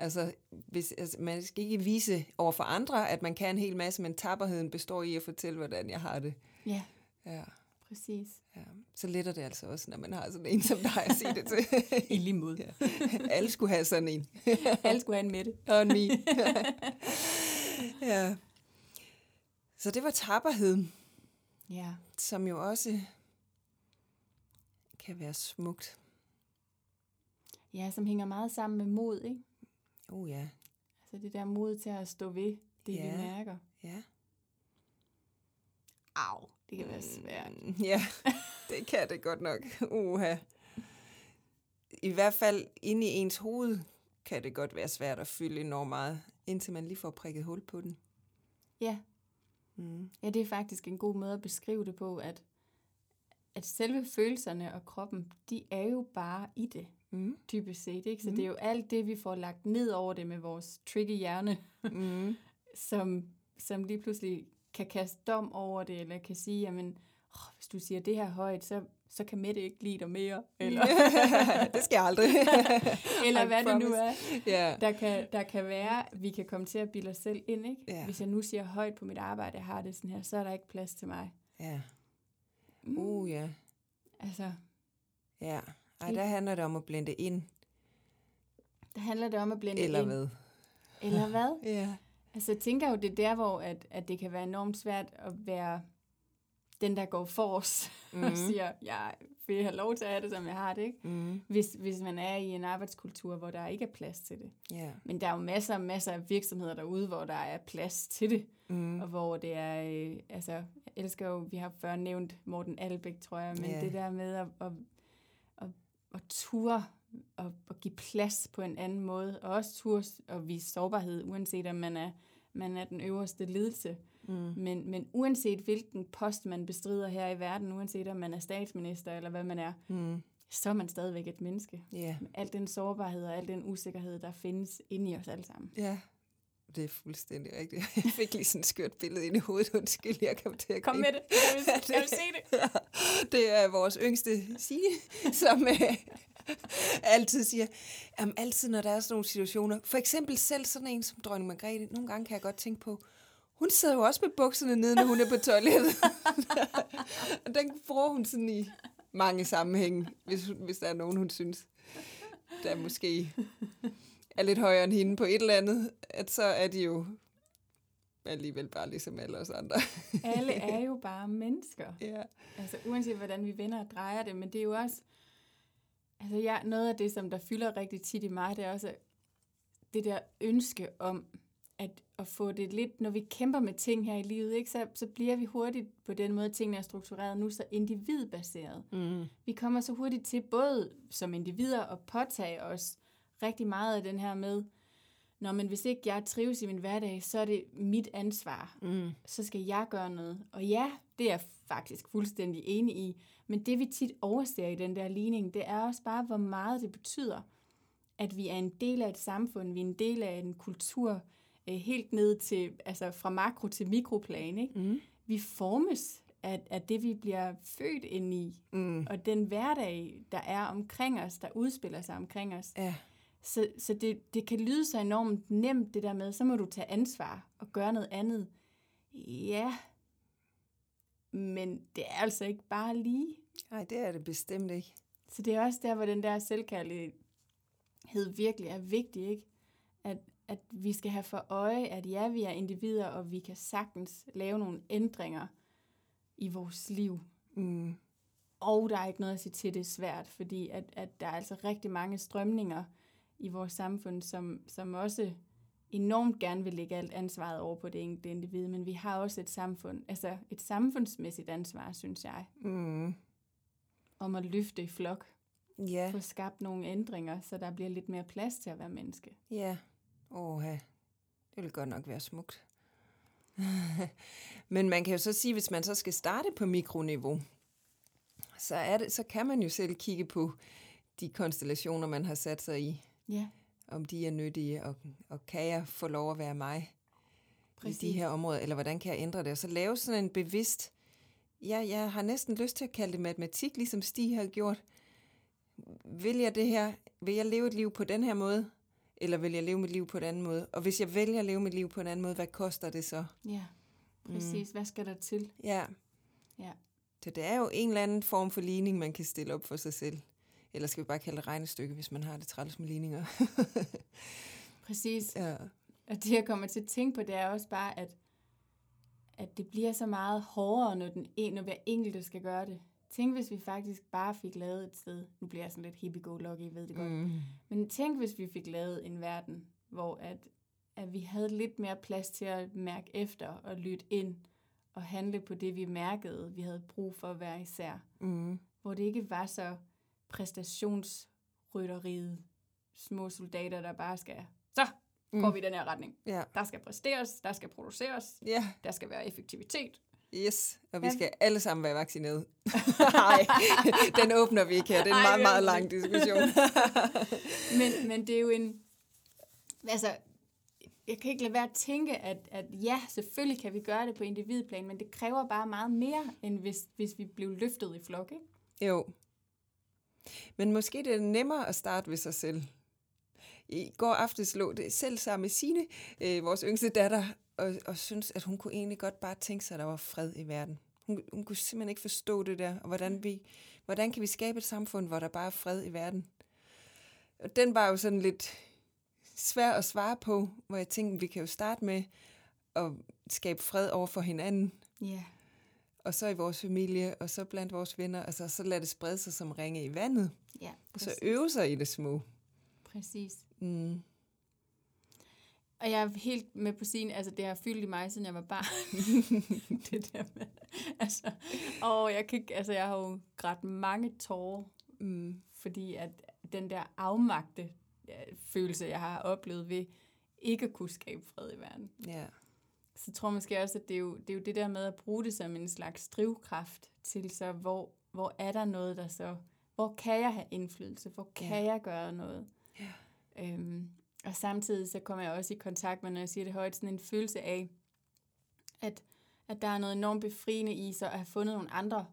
Altså, hvis, altså, man skal ikke vise over for andre, at man kan en hel masse, men tapperheden består i at fortælle, hvordan jeg har det. Ja. Ja. Præcis. Ja. Så letter det altså også, når man har sådan en som dig at sige det til. <laughs> I lige mod. Ja. Alle skulle have sådan en. <laughs> Alle skulle have en Mette. Og en mi. ja. Så det var tapperheden. Ja. Som jo også kan være smukt. Ja, som hænger meget sammen med mod, ikke? Oh ja. Altså det der mod til at stå ved det, ja. vi mærker. Ja. Au, det kan være svært. Mm, ja, det kan det godt nok. Uha. I hvert fald inde i ens hoved kan det godt være svært at fylde enormt meget, indtil man lige får prikket hul på den. Ja. Mm. Ja, det er faktisk en god måde at beskrive det på, at, at selve følelserne og kroppen, de er jo bare i det mm. typisk set. Ikke? Så mm. det er jo alt det, vi får lagt ned over det med vores tricky hjerne, mm. <laughs> som, som lige pludselig kan kaste dom over det, eller kan sige, jamen, oh, hvis du siger det her højt, så, så kan Mette ikke lide dig mere. Eller <laughs> det skal jeg aldrig. <laughs> eller hvad det nu er. Yeah. Der, kan, der kan være, vi kan komme til at bilde os selv ind. Ikke? Yeah. Hvis jeg nu siger højt på mit arbejde, jeg har det sådan her, så er der ikke plads til mig. Ja. Mm. Uh, ja. Altså. Ja. Ej, der handler det om at blende ind. Der handler det om at blende Eller ind. Eller hvad? Eller hvad? <laughs> ja. Altså, jeg tænker jo, det er der, hvor at, at det kan være enormt svært at være den, der går os <laughs> mm. og siger, jeg vil have lov til at have det, som jeg har det, ikke? Mm. Hvis, hvis man er i en arbejdskultur, hvor der ikke er plads til det. Yeah. Men der er jo masser og masser af virksomheder derude, hvor der er plads til det, mm. og hvor det er, øh, altså, jeg elsker jo, vi har før nævnt Morten Albæk, tror jeg, men yeah. det der med at, at, at, ture at, at give plads på en anden måde, og også tur at vise sårbarhed, uanset om man er, man er den øverste ledelse. Mm. Men, men uanset hvilken post man bestrider her i verden, uanset om man er statsminister eller hvad man er, mm. så er man stadigvæk et menneske. Yeah. Med al den sårbarhed og al den usikkerhed, der findes inde i os alle sammen. Ja, det er fuldstændig rigtigt. <laughs> Jeg fik lige sådan et skørt billede ind i hovedet. Undskyld, jeg kom til at Kom med det. Jeg vil, jeg vil se det. Det er vores yngste Signe, som uh, <laughs> altid siger, jamen altid når der er sådan nogle situationer, for eksempel selv sådan en som dronning Margrethe, nogle gange kan jeg godt tænke på, hun sidder jo også med bukserne nede, når hun er på toilettet. <laughs> og den bruger hun sådan i mange sammenhænge, hvis, hvis der er nogen, hun synes, der måske er lidt højere end hende på et eller andet, at så er de jo alligevel bare ligesom alle os andre. <laughs> alle er jo <laughs> bare mennesker. Ja. Altså uanset hvordan vi vender og drejer det, men det er jo også, altså ja, noget af det, som der fylder rigtig tit i mig, det er også det der ønske om, at, at få det lidt, når vi kæmper med ting her i livet, ikke, så, så bliver vi hurtigt på den måde, tingene er struktureret nu, så individbaseret. Mm. Vi kommer så hurtigt til både som individer at påtage os rigtig meget af den her med, når men hvis ikke jeg trives i min hverdag, så er det mit ansvar. Mm. Så skal jeg gøre noget. Og ja, det er jeg faktisk fuldstændig enig i. Men det vi tit overser i den der ligning, det er også bare, hvor meget det betyder, at vi er en del af et samfund, vi er en del af en kultur, øh, helt ned til, altså fra makro til mikroplan. Ikke? Mm. Vi formes af, af det, vi bliver født ind i, mm. og den hverdag, der er omkring os, der udspiller sig omkring os. Ja. Så, så det, det kan lyde så enormt nemt, det der med, så må du tage ansvar og gøre noget andet. Ja, men det er altså ikke bare lige. Nej, det er det bestemt ikke. Så det er også der, hvor den der selvkærlighed virkelig er vigtig, ikke? At, at vi skal have for øje, at ja, vi er individer, og vi kan sagtens lave nogle ændringer i vores liv. Mm. Og der er ikke noget at sige til, det er svært, fordi at, at der er altså rigtig mange strømninger, i vores samfund, som, som også enormt gerne vil lægge alt ansvaret over på det enkelte individ, men vi har også et samfund, altså et samfundsmæssigt ansvar, synes jeg, mm. om at løfte i flok. Ja. Få skabt nogle ændringer, så der bliver lidt mere plads til at være menneske. Ja, åh, det vil godt nok være smukt. <laughs> men man kan jo så sige, hvis man så skal starte på mikroniveau, så, er det, så kan man jo selv kigge på de konstellationer, man har sat sig i. Ja. Om de er nyttige, og, og kan jeg få lov at være mig Præcis. i de her områder, eller hvordan kan jeg ændre det? Og så lave sådan en bevidst, ja, jeg har næsten lyst til at kalde det matematik, ligesom Stig har gjort. Vil jeg det her? Vil jeg leve et liv på den her måde? Eller vil jeg leve mit liv på en anden måde? Og hvis jeg vælger at leve mit liv på en anden måde, hvad koster det så? Ja, præcis. Mm. Hvad skal der til? Ja. ja. Så det er jo en eller anden form for ligning, man kan stille op for sig selv. Eller skal vi bare kalde det regnestykke, hvis man har det træls med ligninger? <laughs> Præcis. Ja. Og det, jeg kommer til at tænke på, det er også bare, at, at det bliver så meget hårdere, når, den, når hver enkelte skal gøre det. Tænk, hvis vi faktisk bare fik lavet et sted, nu bliver jeg sådan lidt hippie-go-lucky, ved det godt, mm. men tænk, hvis vi fik lavet en verden, hvor at, at vi havde lidt mere plads til at mærke efter og lytte ind og handle på det, vi mærkede, vi havde brug for at være især. Mm. Hvor det ikke var så præstationsrytteriet. Små soldater, der bare skal, så går mm. vi i den her retning. Ja. Der skal præsteres, der skal produceres, ja. der skal være effektivitet. Yes, og vi ja. skal alle sammen være vaccineret. <laughs> Nej, den åbner vi ikke her. Det er en meget, meget lang diskussion. <laughs> men, men det er jo en... Altså, jeg kan ikke lade være at tænke, at, at ja, selvfølgelig kan vi gøre det på individplan, men det kræver bare meget mere, end hvis, hvis vi blev løftet i flok, ikke? Jo, men måske det er nemmere at starte ved sig selv. I går aftes lå det selv sammen med sine, øh, vores yngste datter, og, og synes, at hun kunne egentlig godt bare tænke sig, at der var fred i verden. Hun, hun kunne simpelthen ikke forstå det der, og hvordan, vi, hvordan kan vi skabe et samfund, hvor der bare er fred i verden. Og den var jo sådan lidt svær at svare på, hvor jeg tænkte, vi kan jo starte med at skabe fred over for hinanden. Ja. Yeah og så i vores familie, og så blandt vores venner, altså så lad det sprede sig som ringe i vandet. Ja, og så øve sig i det små. Præcis. Mm. Og jeg er helt med på sin, altså det har fyldt i mig, siden jeg var barn. <laughs> det der med, altså, og jeg, kan, altså, jeg har jo grædt mange tårer, mm. fordi at den der afmagte øh, følelse, jeg har oplevet ved ikke at kunne skabe fred i verden. Ja. Så jeg tror måske også, at det er, jo, det er jo det der med at bruge det som en slags drivkraft til så, hvor, hvor er der noget, der så, hvor kan jeg have indflydelse, hvor kan ja. jeg gøre noget. Ja. Øhm, og samtidig så kommer jeg også i kontakt med, når jeg siger det højt, sådan en følelse af, at, at der er noget enormt befriende i så at have fundet nogle andre,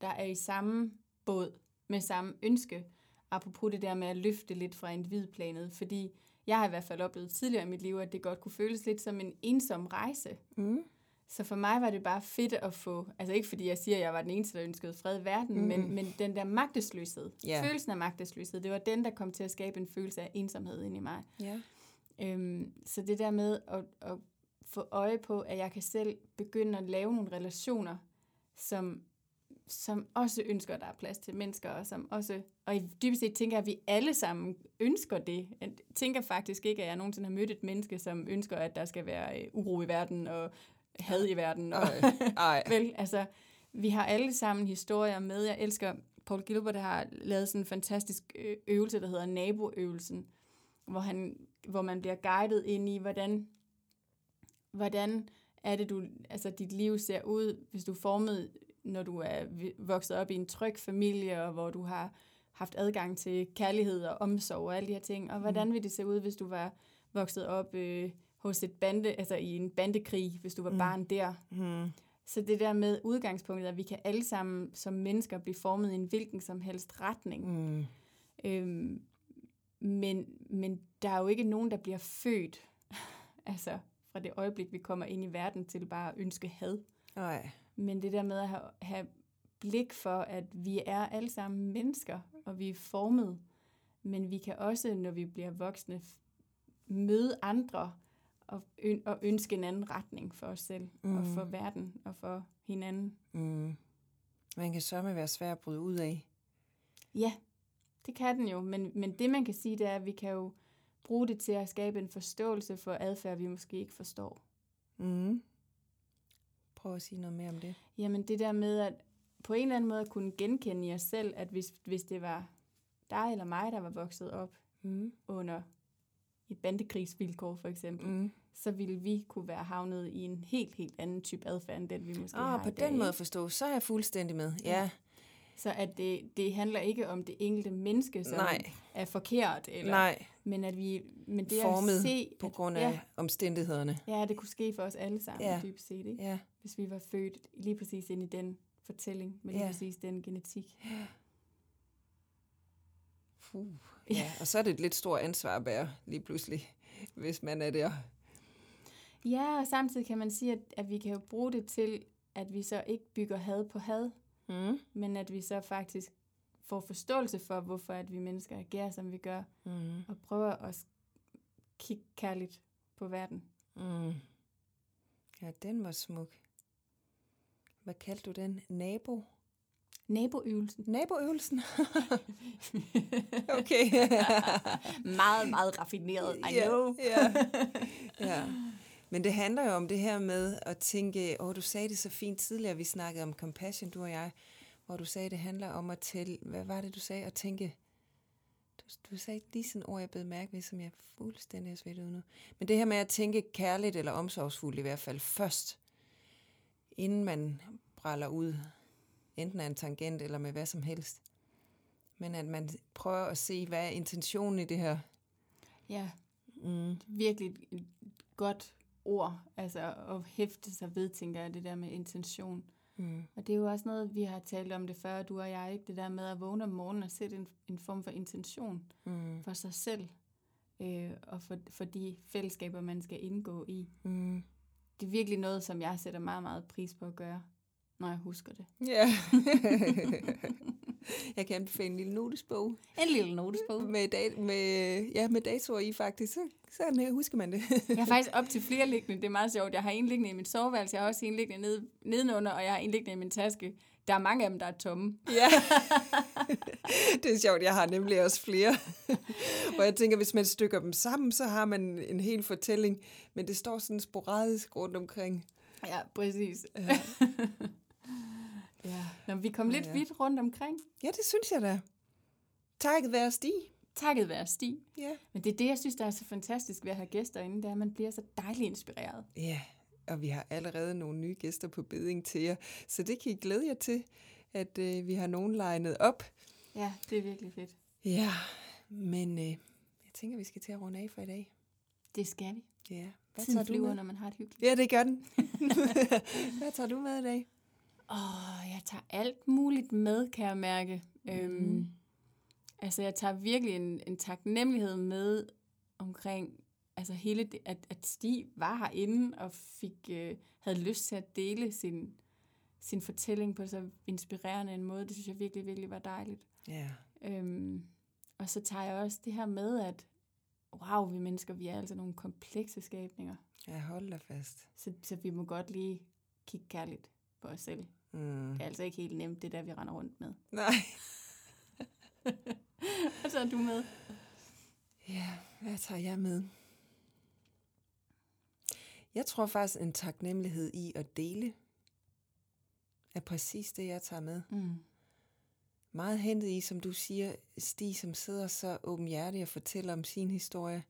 der er i samme båd, med samme ønske, apropos det der med at løfte lidt fra individplanet, fordi jeg har i hvert fald oplevet tidligere i mit liv, at det godt kunne føles lidt som en ensom rejse. Mm. Så for mig var det bare fedt at få, altså ikke fordi jeg siger, at jeg var den eneste, der ønskede fred i verden, mm. men, men den der magtesløshed, yeah. følelsen af magtesløshed, det var den, der kom til at skabe en følelse af ensomhed ind i mig. Yeah. Øhm, så det der med at, at få øje på, at jeg kan selv begynde at lave nogle relationer, som som også ønsker, at der er plads til mennesker, og som også, og dybest set tænker at vi alle sammen ønsker det. Jeg tænker faktisk ikke, at jeg nogensinde har mødt et menneske, som ønsker, at der skal være øh, uro i verden, og had i verden. Og, ej, ej. <laughs> vel, altså, vi har alle sammen historier med. Jeg elsker, Paul Gilbert har lavet sådan en fantastisk øh, øvelse, der hedder naboøvelsen, hvor, han, hvor man bliver guidet ind i, hvordan, hvordan er det, du, altså dit liv ser ud, hvis du formet når du er vokset op i en tryg familie, og hvor du har haft adgang til kærlighed og omsorg og alle de her ting. Og hvordan mm. vil det se ud, hvis du var vokset op øh, hos et bande, altså i en bandekrig, hvis du var mm. barn der. Mm. Så det der med udgangspunktet, at vi kan alle sammen som mennesker blive formet i en hvilken som helst retning. Mm. Øhm, men, men der er jo ikke nogen, der bliver født, <laughs> altså fra det øjeblik, vi kommer ind i verden, til bare at ønske had. Nej. Men det der med at have, have blik for, at vi er alle sammen mennesker, og vi er formet, men vi kan også, når vi bliver voksne, møde andre og, ø- og ønske en anden retning for os selv, mm. og for verden, og for hinanden. Mm. Man kan med være svær at bryde ud af. Ja, det kan den jo, men, men det man kan sige, det er, at vi kan jo bruge det til at skabe en forståelse for adfærd, vi måske ikke forstår. Mm prøve at sige noget mere om det? Jamen det der med at på en eller anden måde at kunne genkende jer selv, at hvis, hvis det var dig eller mig, der var vokset op mm. under et bandekrigsvilkår for eksempel, mm. så ville vi kunne være havnet i en helt, helt anden type adfærd, end den vi måske oh, har på i dag. den måde at forstå, så er jeg fuldstændig med. Ja. ja. Så at det, det handler ikke om det enkelte menneske, som Nej. er forkert, eller, Nej. men at vi men det Formet at se, på grund af ja, omstændighederne. Ja, det kunne ske for os alle sammen, ja. dybest set. Ikke? Ja. Hvis vi var født lige præcis ind i den fortælling, med lige ja. præcis den genetik. <laughs> Ja. Puh, ja, og så er det et lidt stort ansvar at bære lige pludselig, hvis man er der. Ja, og samtidig kan man sige, at, at vi kan jo bruge det til, at vi så ikke bygger had på had, mm. men at vi så faktisk får forståelse for, hvorfor at vi mennesker agerer, som vi gør, mm. og prøver at kigge kærligt på verden. Mm. Ja, den var smuk. Hvad kaldte du den? Nabo? Naboøvelsen. Naboøvelsen? <laughs> okay. <laughs> meget, meget raffineret, I yeah, know. yeah. ja. Men det handler jo om det her med at tænke, åh, du sagde det så fint tidligere, vi snakkede om compassion, du og jeg, hvor du sagde, det handler om at tælle, hvad var det, du sagde, at tænke, du, du sagde lige sådan ord, jeg blev mærke ved, som jeg fuldstændig svedt ud nu. Men det her med at tænke kærligt eller omsorgsfuldt i hvert fald først, inden man bræller ud, enten af en tangent eller med hvad som helst. Men at man prøver at se, hvad er intentionen i det her. Ja, mm. virkelig et godt ord, altså at hæfte sig ved, tænker jeg, det der med intention. Mm. Og det er jo også noget, vi har talt om det før, du og jeg, ikke? det der med at vågne om morgenen og sætte en, en form for intention mm. for sig selv, øh, og for, for de fællesskaber, man skal indgå i. Mm. Det er virkelig noget, som jeg sætter meget, meget pris på at gøre, når jeg husker det. Ja. <laughs> jeg kan anbefale en lille notesbog. En lille notesbog. Med, dat- med, ja, med datoer i faktisk, så, så husker man det. jeg har <laughs> faktisk op til flere liggende, det er meget sjovt. Jeg har en liggende i min soveværelse, jeg har også en liggende nede, nedenunder, og jeg har en liggende i min taske. Der er mange af dem, der er tomme. Ja, <laughs> <laughs> det er sjovt. Jeg har nemlig også flere. <laughs> Hvor jeg tænker, hvis man stykker dem sammen, så har man en hel fortælling. Men det står sådan sporadisk rundt omkring. Ja, præcis. Ja. <laughs> Ja. Nå, vi kom lidt ja. vidt rundt omkring. Ja, det synes jeg da. Takket være Stig. Takket være Stig. Ja. Men det er det, jeg synes, der er så fantastisk ved at have gæster inde, det er, at man bliver så dejligt inspireret. Ja, og vi har allerede nogle nye gæster på beding til jer, så det kan I glæde jer til, at øh, vi har nogen legnet op. Ja, det er virkelig fedt. Ja, men øh, jeg tænker, vi skal til at runde af for i dag. Det skal vi. Ja. Hvad Tiden tager flyver, du med? når man har det hyggeligt. Ja, det gør den. <laughs> Hvad tager du med i dag? Åh, oh, jeg tager alt muligt med, kan jeg mærke. Mm. Øhm, altså, jeg tager virkelig en, en taknemmelighed med omkring altså hele det, at, at Stig var herinde og fik, øh, havde lyst til at dele sin, sin fortælling på så inspirerende en måde. Det synes jeg virkelig, virkelig var dejligt. Ja. Øhm, og så tager jeg også det her med, at wow, vi mennesker, vi er altså nogle komplekse skabninger. Ja, hold da fast. Så, så vi må godt lige kigge kærligt på os selv. Mm. Det er altså ikke helt nemt, det der, vi render rundt med. <laughs> Nej. <laughs> Hvad tager du med? Ja, hvad tager jeg med? Jeg tror faktisk, en taknemmelighed i at dele er præcis det, jeg tager med. Mm. Meget hentet i, som du siger, Stig, som sidder så åbenhjertig og fortæller om sin historie.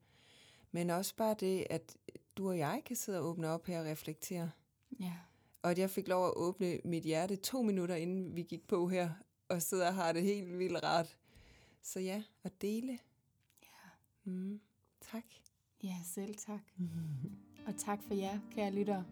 Men også bare det, at du og jeg kan sidde og åbne op her og reflektere. Ja. Og at jeg fik lov at åbne mit hjerte to minutter, inden vi gik på her, og sidder og har det helt vildt rart. Så ja, at dele. Ja. Mm, tak. Ja, selv tak. Og tak for jer, kære lyttere.